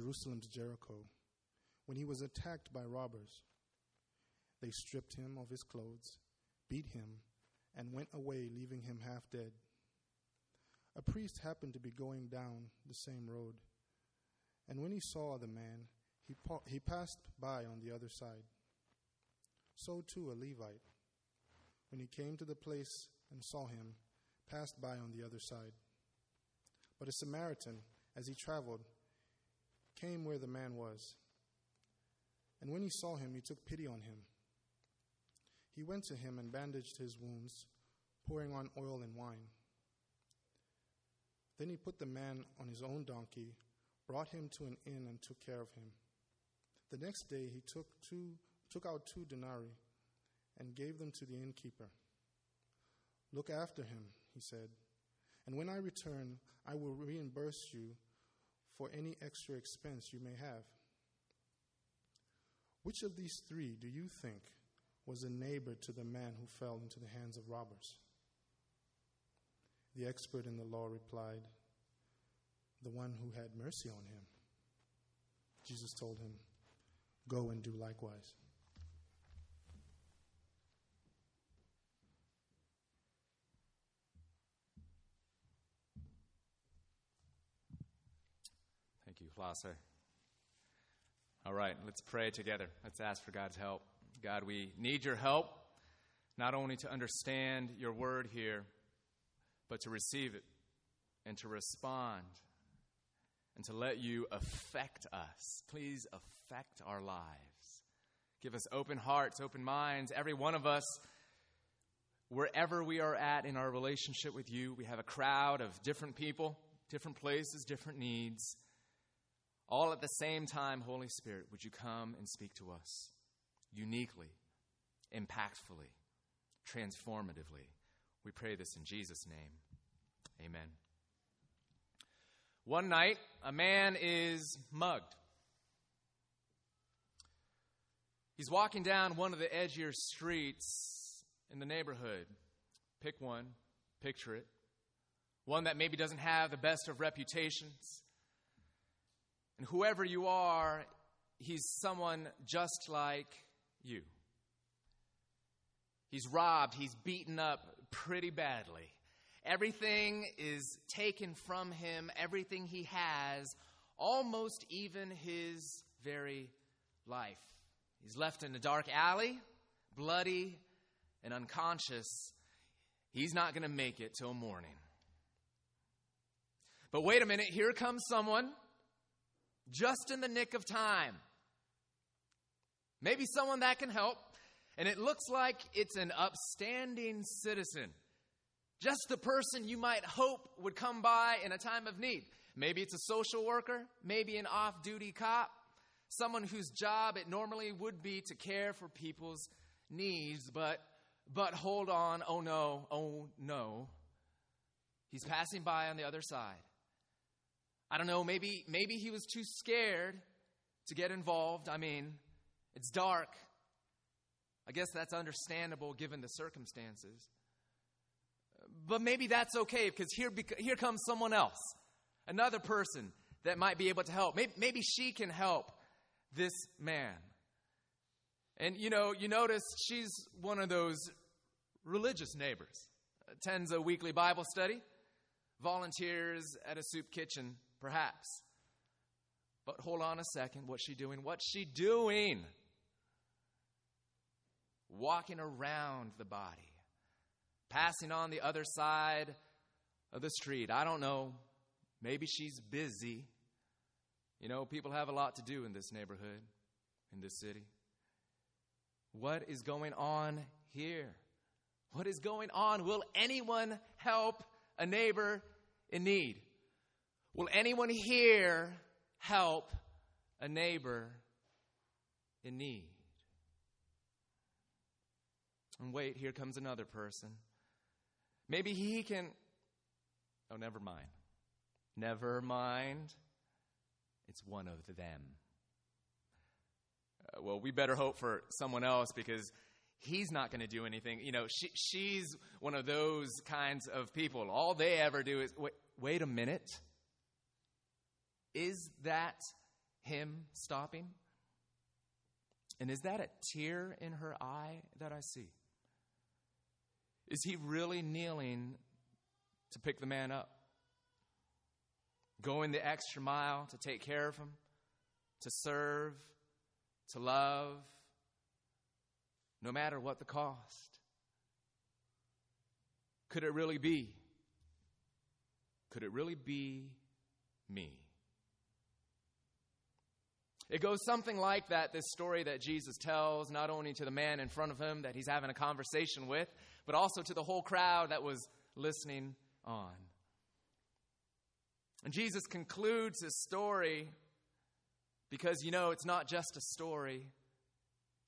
Jerusalem to Jericho when he was attacked by robbers. They stripped him of his clothes, beat him, and went away, leaving him half dead. A priest happened to be going down the same road, and when he saw the man, he, pa- he passed by on the other side. So too a Levite, when he came to the place and saw him, passed by on the other side. But a Samaritan, as he traveled, came where the man was. And when he saw him, he took pity on him. He went to him and bandaged his wounds, pouring on oil and wine. Then he put the man on his own donkey, brought him to an inn, and took care of him. The next day he took, two, took out two denarii and gave them to the innkeeper. Look after him, he said, and when I return, I will reimburse you for any extra expense you may have. Which of these three do you think was a neighbor to the man who fell into the hands of robbers? The expert in the law replied, The one who had mercy on him. Jesus told him, Go and do likewise. Lasse. All right, let's pray together. Let's ask for God's help. God, we need your help, not only to understand your word here, but to receive it and to respond and to let you affect us. Please affect our lives. Give us open hearts, open minds. Every one of us, wherever we are at in our relationship with you, we have a crowd of different people, different places, different needs. All at the same time, Holy Spirit, would you come and speak to us uniquely, impactfully, transformatively? We pray this in Jesus' name. Amen. One night, a man is mugged. He's walking down one of the edgier streets in the neighborhood. Pick one, picture it. One that maybe doesn't have the best of reputations. And whoever you are, he's someone just like you. He's robbed, he's beaten up pretty badly. Everything is taken from him, everything he has, almost even his very life. He's left in a dark alley, bloody and unconscious. He's not going to make it till morning. But wait a minute, here comes someone just in the nick of time. Maybe someone that can help. And it looks like it's an upstanding citizen. Just the person you might hope would come by in a time of need. Maybe it's a social worker, maybe an off duty cop, someone whose job it normally would be to care for people's needs, but but hold on, oh no, oh no. He's passing by on the other side. I don't know, maybe maybe he was too scared to get involved. I mean, it's dark. I guess that's understandable given the circumstances. But maybe that's okay because here, here comes someone else, another person that might be able to help. Maybe, maybe she can help this man. And you know, you notice she's one of those religious neighbors, attends a weekly Bible study, volunteers at a soup kitchen Perhaps. But hold on a second. What's she doing? What's she doing? Walking around the body, passing on the other side of the street. I don't know. Maybe she's busy. You know, people have a lot to do in this neighborhood, in this city. What is going on here? What is going on? Will anyone help a neighbor in need? Will anyone here help a neighbor in need? And wait, here comes another person. Maybe he can. Oh, never mind. Never mind. It's one of them. Uh, well, we better hope for someone else because he's not going to do anything. You know, she, she's one of those kinds of people. All they ever do is wait, wait a minute. Is that him stopping? And is that a tear in her eye that I see? Is he really kneeling to pick the man up? Going the extra mile to take care of him, to serve, to love, no matter what the cost? Could it really be? Could it really be me? It goes something like that this story that Jesus tells, not only to the man in front of him that he's having a conversation with, but also to the whole crowd that was listening on. And Jesus concludes his story because, you know, it's not just a story,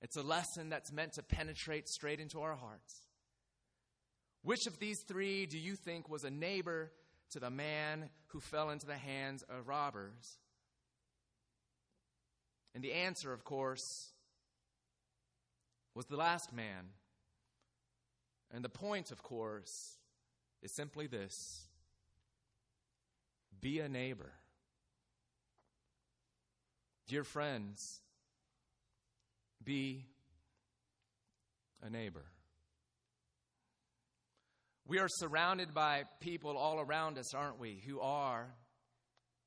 it's a lesson that's meant to penetrate straight into our hearts. Which of these three do you think was a neighbor to the man who fell into the hands of robbers? And the answer, of course, was the last man. And the point, of course, is simply this be a neighbor. Dear friends, be a neighbor. We are surrounded by people all around us, aren't we, who are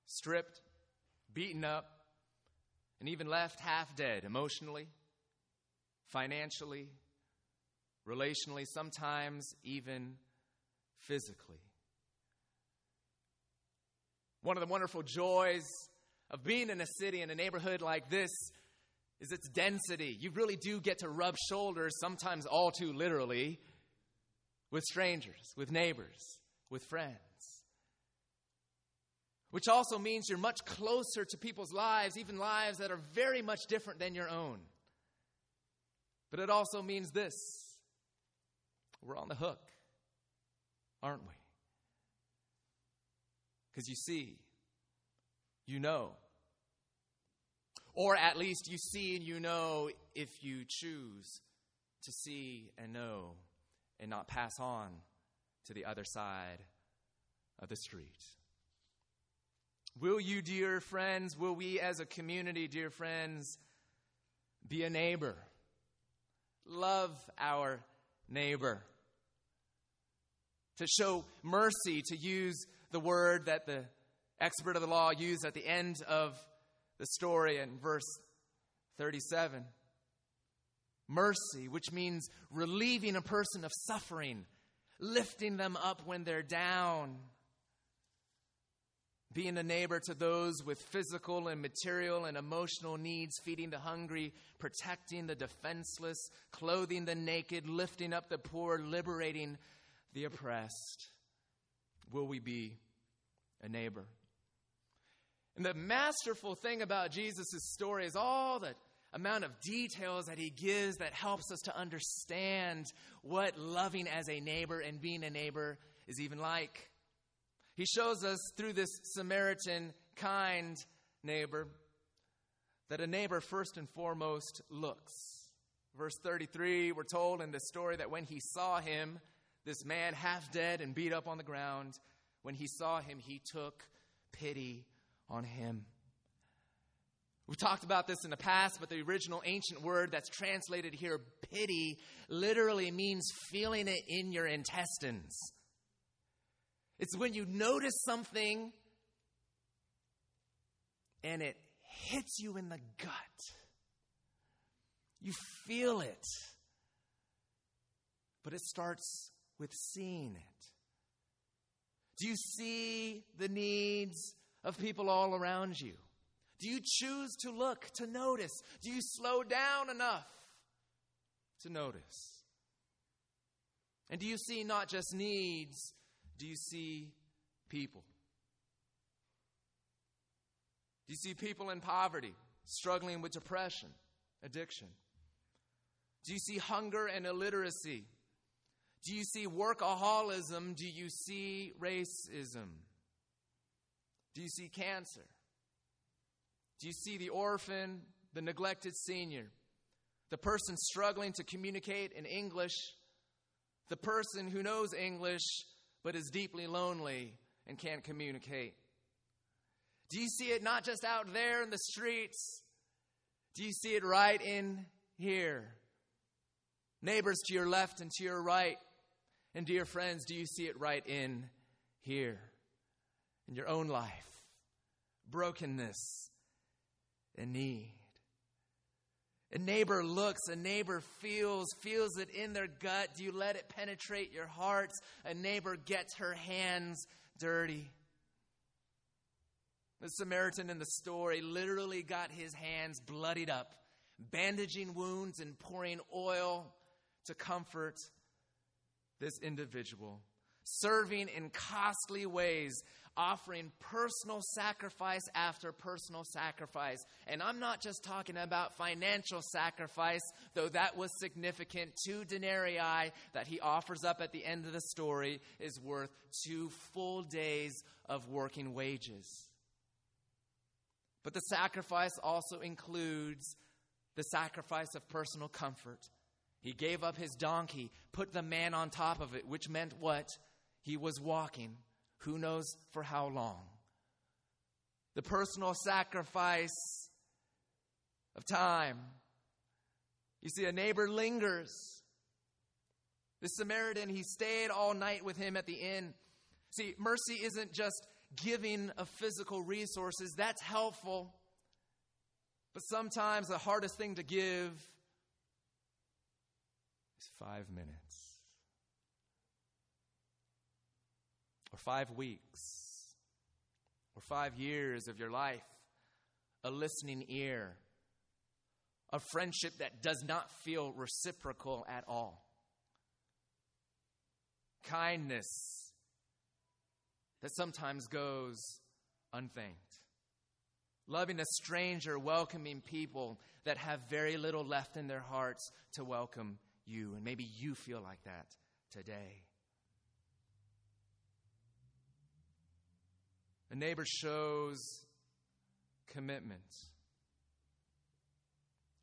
stripped, beaten up, and even left half dead emotionally, financially, relationally, sometimes even physically. One of the wonderful joys of being in a city, in a neighborhood like this, is its density. You really do get to rub shoulders, sometimes all too literally, with strangers, with neighbors, with friends. Which also means you're much closer to people's lives, even lives that are very much different than your own. But it also means this we're on the hook, aren't we? Because you see, you know. Or at least you see and you know if you choose to see and know and not pass on to the other side of the street. Will you, dear friends, will we as a community, dear friends, be a neighbor? Love our neighbor. To show mercy, to use the word that the expert of the law used at the end of the story in verse 37. Mercy, which means relieving a person of suffering, lifting them up when they're down. Being a neighbor to those with physical and material and emotional needs, feeding the hungry, protecting the defenseless, clothing the naked, lifting up the poor, liberating the oppressed. Will we be a neighbor? And the masterful thing about Jesus' story is all the amount of details that he gives that helps us to understand what loving as a neighbor and being a neighbor is even like. He shows us through this Samaritan kind neighbor that a neighbor first and foremost looks. Verse 33, we're told in the story that when he saw him, this man half dead and beat up on the ground, when he saw him, he took pity on him. We've talked about this in the past, but the original ancient word that's translated here, pity, literally means feeling it in your intestines. It's when you notice something and it hits you in the gut. You feel it. But it starts with seeing it. Do you see the needs of people all around you? Do you choose to look, to notice? Do you slow down enough to notice? And do you see not just needs, do you see people? Do you see people in poverty, struggling with depression, addiction? Do you see hunger and illiteracy? Do you see workaholism? Do you see racism? Do you see cancer? Do you see the orphan, the neglected senior, the person struggling to communicate in English, the person who knows English but is deeply lonely and can't communicate? Do you see it not just out there in the streets? Do you see it right in here? Neighbors to your left and to your right. And dear friends, do you see it right in here? In your own life? Brokenness and need. A neighbor looks, a neighbor feels, feels it in their gut. Do you let it penetrate your hearts? A neighbor gets her hands dirty. The Samaritan in the story literally got his hands bloodied up, bandaging wounds and pouring oil to comfort this individual, serving in costly ways, offering personal sacrifice after personal sacrifice. And I'm not just talking about financial sacrifice, though that was significant. Two denarii that he offers up at the end of the story is worth two full days of working wages. But the sacrifice also includes the sacrifice of personal comfort. He gave up his donkey, put the man on top of it, which meant what? He was walking, who knows for how long. The personal sacrifice of time. You see, a neighbor lingers. The Samaritan, he stayed all night with him at the inn. See, mercy isn't just giving of physical resources, that's helpful. But sometimes the hardest thing to give is five minutes, or five weeks, or five years of your life, a listening ear, a friendship that does not feel reciprocal at all, kindness that sometimes goes unthanked. Loving a stranger, welcoming people that have very little left in their hearts to welcome you. And maybe you feel like that today. A neighbor shows commitment.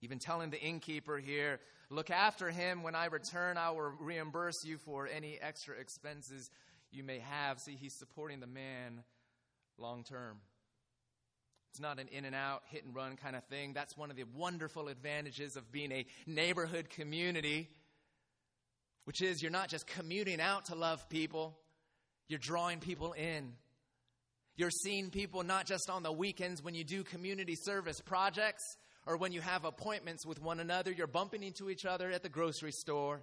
Even telling the innkeeper here, look after him. When I return, I will reimburse you for any extra expenses you may have. See, he's supporting the man long term. It's not an in and out, hit and run kind of thing. That's one of the wonderful advantages of being a neighborhood community, which is you're not just commuting out to love people, you're drawing people in. You're seeing people not just on the weekends when you do community service projects or when you have appointments with one another, you're bumping into each other at the grocery store.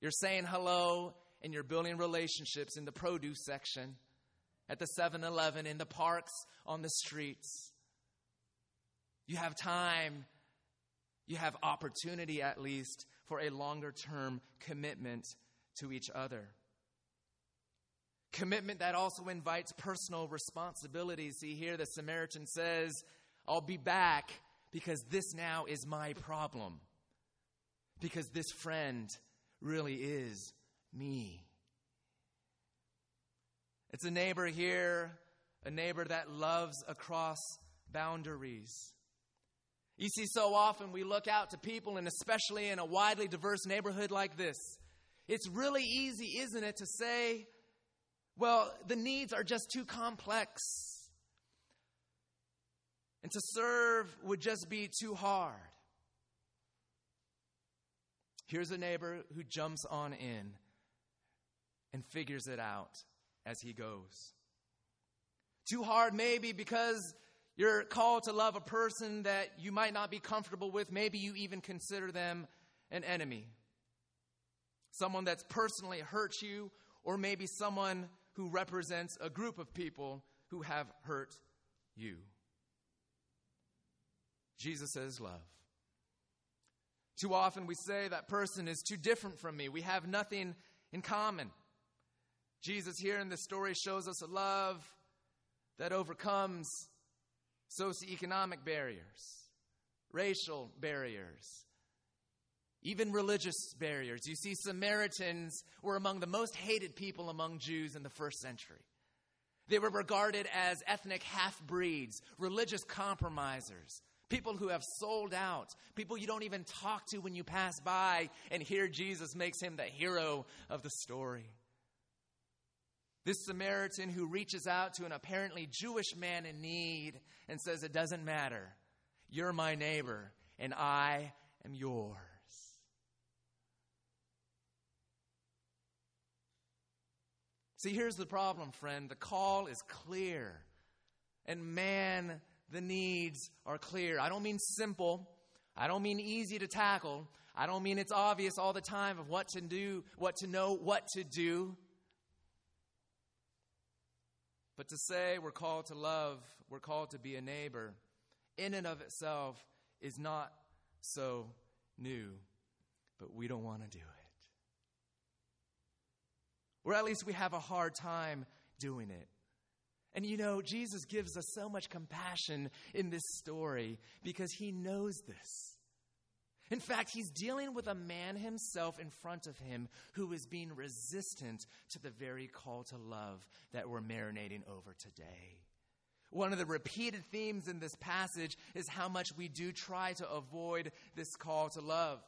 You're saying hello and you're building relationships in the produce section, at the 7 Eleven, in the parks, on the streets. You have time, you have opportunity at least for a longer term commitment to each other. Commitment that also invites personal responsibility. See, here the Samaritan says, I'll be back because this now is my problem. Because this friend really is me. It's a neighbor here, a neighbor that loves across boundaries. You see, so often we look out to people, and especially in a widely diverse neighborhood like this, it's really easy, isn't it, to say, well, the needs are just too complex. And to serve would just be too hard. Here's a neighbor who jumps on in and figures it out as he goes. Too hard, maybe because you're called to love a person that you might not be comfortable with. Maybe you even consider them an enemy. Someone that's personally hurt you, or maybe someone who represents a group of people who have hurt you. Jesus says love. Too often we say that person is too different from me. We have nothing in common. Jesus, here in this story, shows us a love that overcomes socioeconomic barriers, racial barriers, even religious barriers. You see, Samaritans were among the most hated people among Jews in the first century. They were regarded as ethnic half breeds, religious compromisers, people who have sold out, people you don't even talk to when you pass by, and here Jesus makes him the hero of the story. This Samaritan who reaches out to an apparently Jewish man in need and says, It doesn't matter. You're my neighbor, and I am yours. See, here's the problem, friend. The call is clear. And man, the needs are clear. I don't mean simple. I don't mean easy to tackle. I don't mean it's obvious all the time of what to do, what to know, what to do. But to say we're called to love, we're called to be a neighbor, in and of itself is not so new. But we don't want to do it. Or at least we have a hard time doing it. And you know, Jesus gives us so much compassion in this story because he knows this. In fact, he's dealing with a man himself in front of him who is being resistant to the very call to love that we're marinating over today. One of the repeated themes in this passage is how much we do try to avoid this call to love.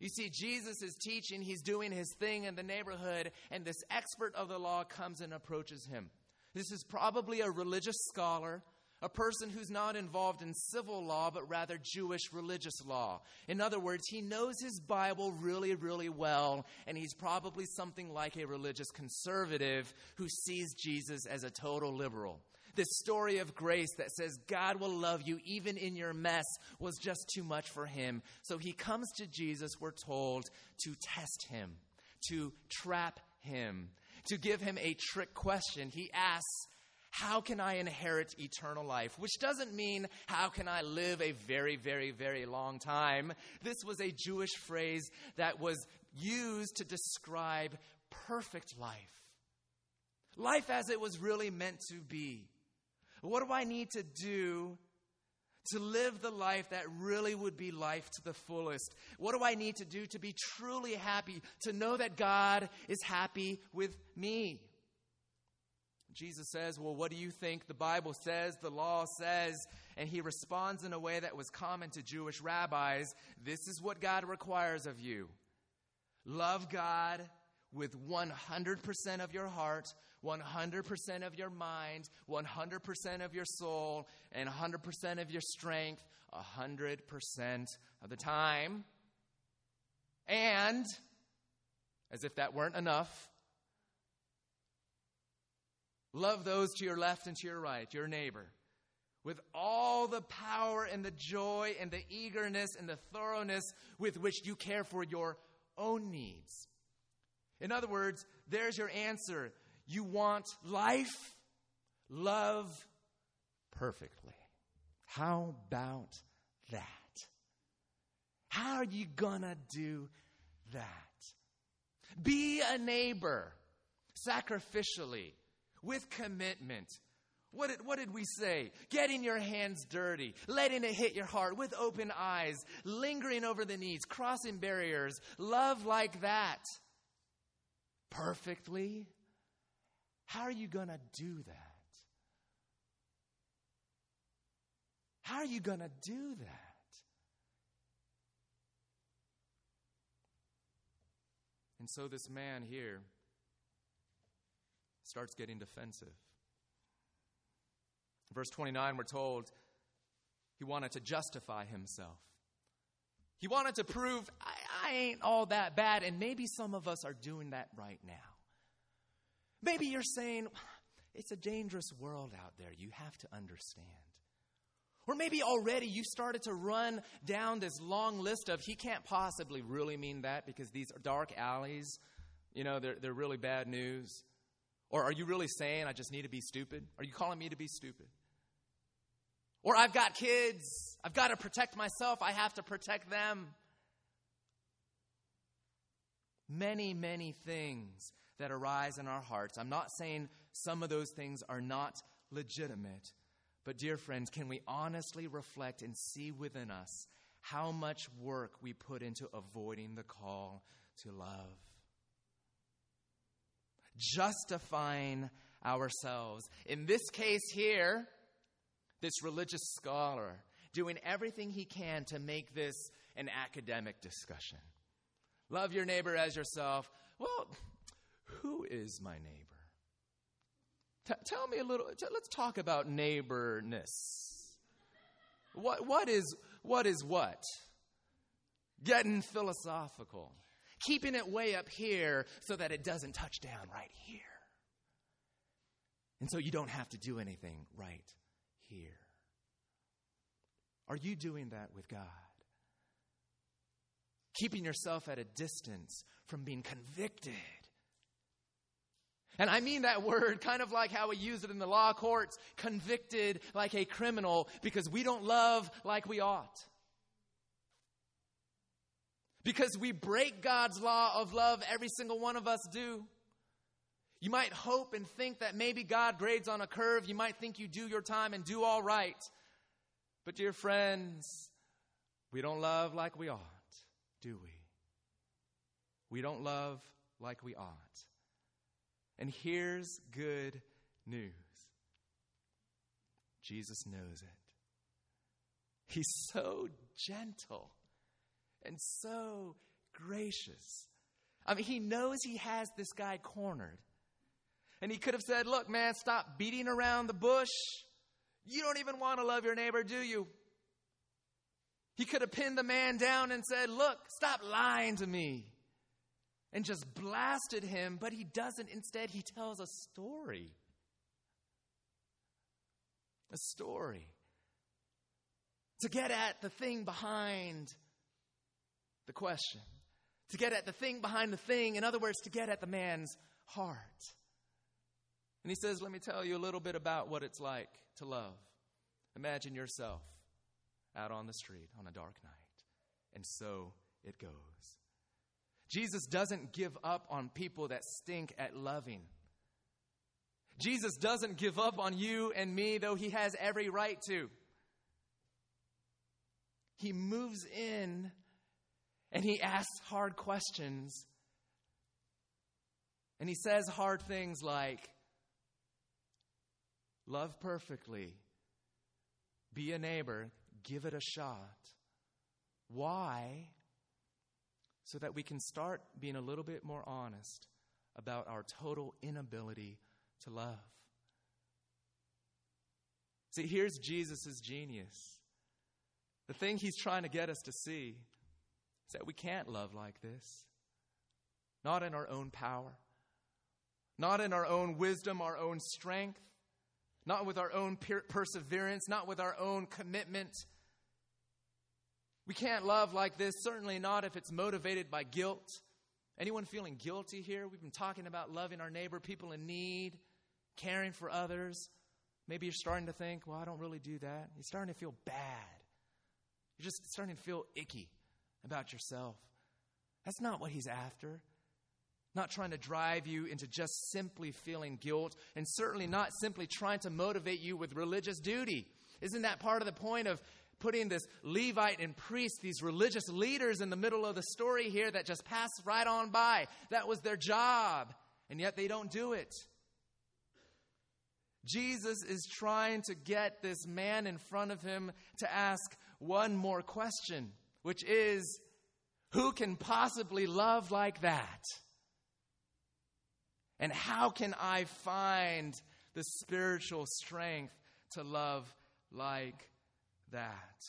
You see, Jesus is teaching, he's doing his thing in the neighborhood, and this expert of the law comes and approaches him. This is probably a religious scholar, a person who's not involved in civil law, but rather Jewish religious law. In other words, he knows his Bible really, really well, and he's probably something like a religious conservative who sees Jesus as a total liberal. This story of grace that says God will love you even in your mess was just too much for him. So he comes to Jesus, we're told, to test him, to trap him, to give him a trick question. He asks, how can I inherit eternal life? Which doesn't mean, how can I live a very, very, very long time? This was a Jewish phrase that was used to describe perfect life. Life as it was really meant to be. What do I need to do to live the life that really would be life to the fullest? What do I need to do to be truly happy, to know that God is happy with me? Jesus says, Well, what do you think the Bible says, the law says? And he responds in a way that was common to Jewish rabbis This is what God requires of you love God with 100% of your heart, 100% of your mind, 100% of your soul, and 100% of your strength 100% of the time. And, as if that weren't enough, love those to your left and to your right, your neighbor, with all the power and the joy and the eagerness and the thoroughness with which you care for your own needs. In other words, there's your answer. You want life, love perfectly. How about that? How are you gonna do that? Be a neighbor sacrificially, with commitment. What did, what did we say? Getting your hands dirty, letting it hit your heart with open eyes, lingering over the needs, crossing barriers, love like that perfectly. How are you going to do that? How are you going to do that? And so this man here starts getting defensive. Verse 29, we're told he wanted to justify himself. He wanted to prove, I, I ain't all that bad, and maybe some of us are doing that right now. Maybe you're saying, it's a dangerous world out there. You have to understand. Or maybe already you started to run down this long list of, he can't possibly really mean that because these are dark alleys, you know, they're, they're really bad news. Or are you really saying I just need to be stupid? Are you calling me to be stupid? Or I've got kids. I've got to protect myself. I have to protect them. Many, many things that arise in our hearts. I'm not saying some of those things are not legitimate, but dear friends, can we honestly reflect and see within us how much work we put into avoiding the call to love? Justifying ourselves. In this case here, this religious scholar, doing everything he can to make this an academic discussion. Love your neighbor as yourself. Well, who is my neighbor? T- tell me a little, t- let's talk about neighborness. What, what, is, what is what? Getting philosophical. Keeping it way up here so that it doesn't touch down right here. And so you don't have to do anything right here. Are you doing that with God? Keeping yourself at a distance from being convicted. And I mean that word kind of like how we use it in the law courts convicted like a criminal because we don't love like we ought. Because we break God's law of love, every single one of us do. You might hope and think that maybe God grades on a curve. You might think you do your time and do all right. But, dear friends, we don't love like we ought, do we? We don't love like we ought. And here's good news Jesus knows it. He's so gentle and so gracious. I mean, he knows he has this guy cornered. And he could have said, Look, man, stop beating around the bush. You don't even want to love your neighbor, do you? He could have pinned the man down and said, Look, stop lying to me. And just blasted him, but he doesn't. Instead, he tells a story. A story. To get at the thing behind the question. To get at the thing behind the thing. In other words, to get at the man's heart. And he says, Let me tell you a little bit about what it's like to love. Imagine yourself out on the street on a dark night. And so it goes. Jesus doesn't give up on people that stink at loving. Jesus doesn't give up on you and me, though he has every right to. He moves in and he asks hard questions. And he says hard things like, Love perfectly. Be a neighbor. Give it a shot. Why? So that we can start being a little bit more honest about our total inability to love. See, here's Jesus' genius. The thing he's trying to get us to see is that we can't love like this. Not in our own power, not in our own wisdom, our own strength, not with our own per- perseverance, not with our own commitment. We can't love like this, certainly not if it's motivated by guilt. Anyone feeling guilty here? We've been talking about loving our neighbor, people in need, caring for others. Maybe you're starting to think, well, I don't really do that. You're starting to feel bad. You're just starting to feel icky about yourself. That's not what he's after not trying to drive you into just simply feeling guilt, and certainly not simply trying to motivate you with religious duty. Isn't that part of the point of putting this Levite and priest, these religious leaders in the middle of the story here that just pass right on by? That was their job, and yet they don't do it. Jesus is trying to get this man in front of him to ask one more question, which is who can possibly love like that? And how can I find the spiritual strength to love like that?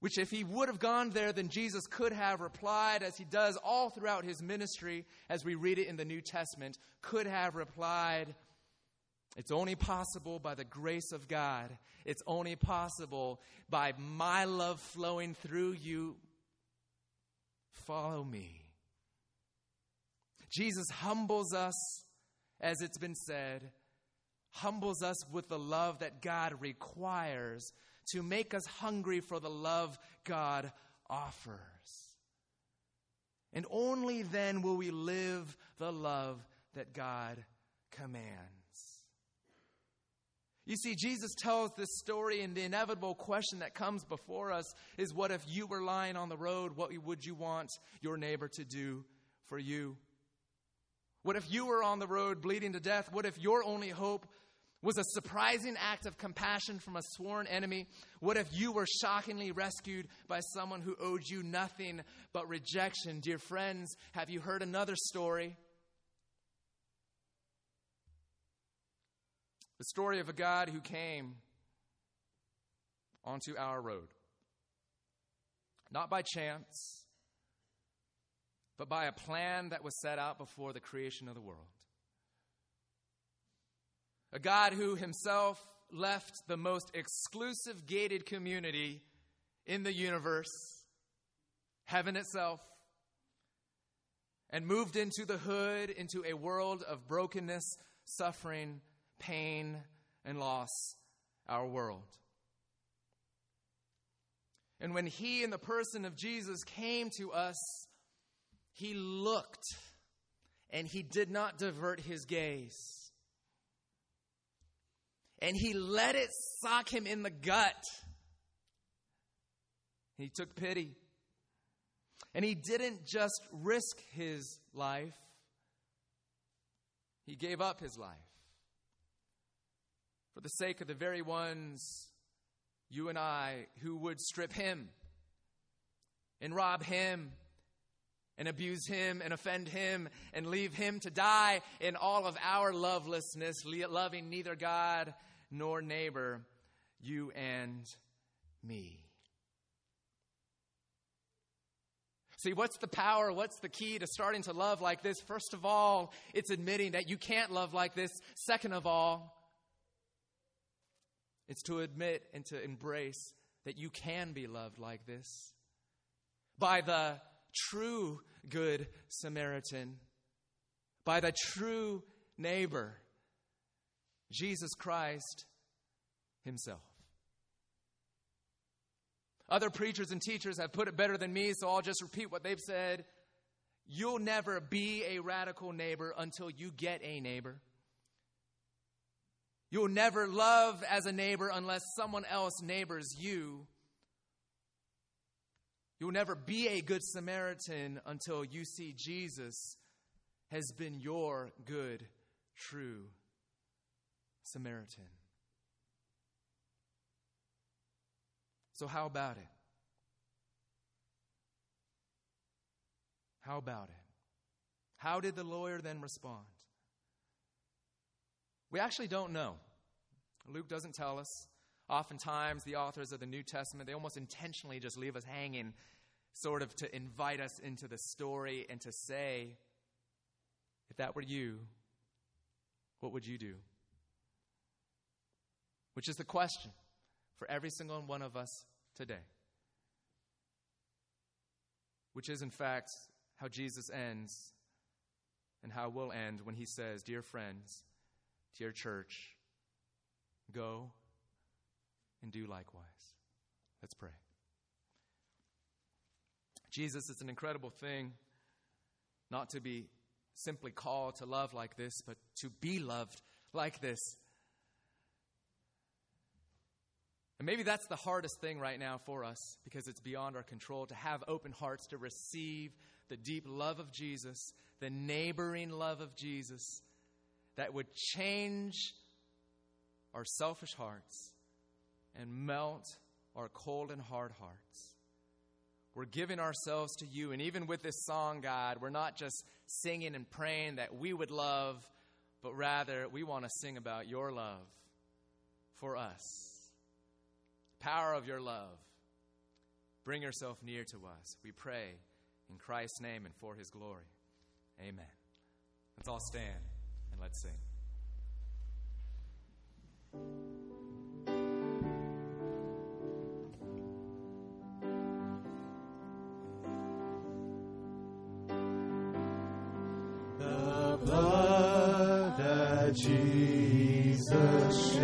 Which, if he would have gone there, then Jesus could have replied, as he does all throughout his ministry, as we read it in the New Testament, could have replied, It's only possible by the grace of God. It's only possible by my love flowing through you. Follow me. Jesus humbles us, as it's been said, humbles us with the love that God requires to make us hungry for the love God offers. And only then will we live the love that God commands. You see, Jesus tells this story, and the inevitable question that comes before us is what if you were lying on the road? What would you want your neighbor to do for you? What if you were on the road bleeding to death? What if your only hope was a surprising act of compassion from a sworn enemy? What if you were shockingly rescued by someone who owed you nothing but rejection? Dear friends, have you heard another story? the story of a God who came onto our road. Not by chance, but by a plan that was set out before the creation of the world. A God who himself left the most exclusive gated community in the universe, heaven itself, and moved into the hood, into a world of brokenness, suffering, pain, and loss, our world. And when he, in the person of Jesus, came to us, he looked and he did not divert his gaze. And he let it sock him in the gut. He took pity. And he didn't just risk his life, he gave up his life for the sake of the very ones, you and I, who would strip him and rob him and abuse him and offend him and leave him to die in all of our lovelessness, loving neither God nor neighbor, you and me. See, what's the power? What's the key to starting to love like this? First of all, it's admitting that you can't love like this. Second of all, it's to admit and to embrace that you can be loved like this by the true good Samaritan, by the true neighbor, Jesus Christ Himself. Other preachers and teachers have put it better than me, so I'll just repeat what they've said. You'll never be a radical neighbor until you get a neighbor. You'll never love as a neighbor unless someone else neighbors you. You'll never be a good Samaritan until you see Jesus has been your good, true Samaritan. So, how about it? How about it? How did the lawyer then respond? We actually don't know. Luke doesn't tell us. Oftentimes, the authors of the New Testament, they almost intentionally just leave us hanging, sort of to invite us into the story and to say, if that were you, what would you do? Which is the question for every single one of us today. Which is, in fact, how Jesus ends and how we'll end when he says, Dear friends, your church, go and do likewise. Let's pray. Jesus, it's an incredible thing not to be simply called to love like this, but to be loved like this. And maybe that's the hardest thing right now for us because it's beyond our control to have open hearts to receive the deep love of Jesus, the neighboring love of Jesus, that would change our selfish hearts and melt our cold and hard hearts. We're giving ourselves to you. And even with this song, God, we're not just singing and praying that we would love, but rather we want to sing about your love for us. Power of your love. Bring yourself near to us. We pray in Christ's name and for his glory. Amen. Let's all stand. And let's sing. The blood that Jesus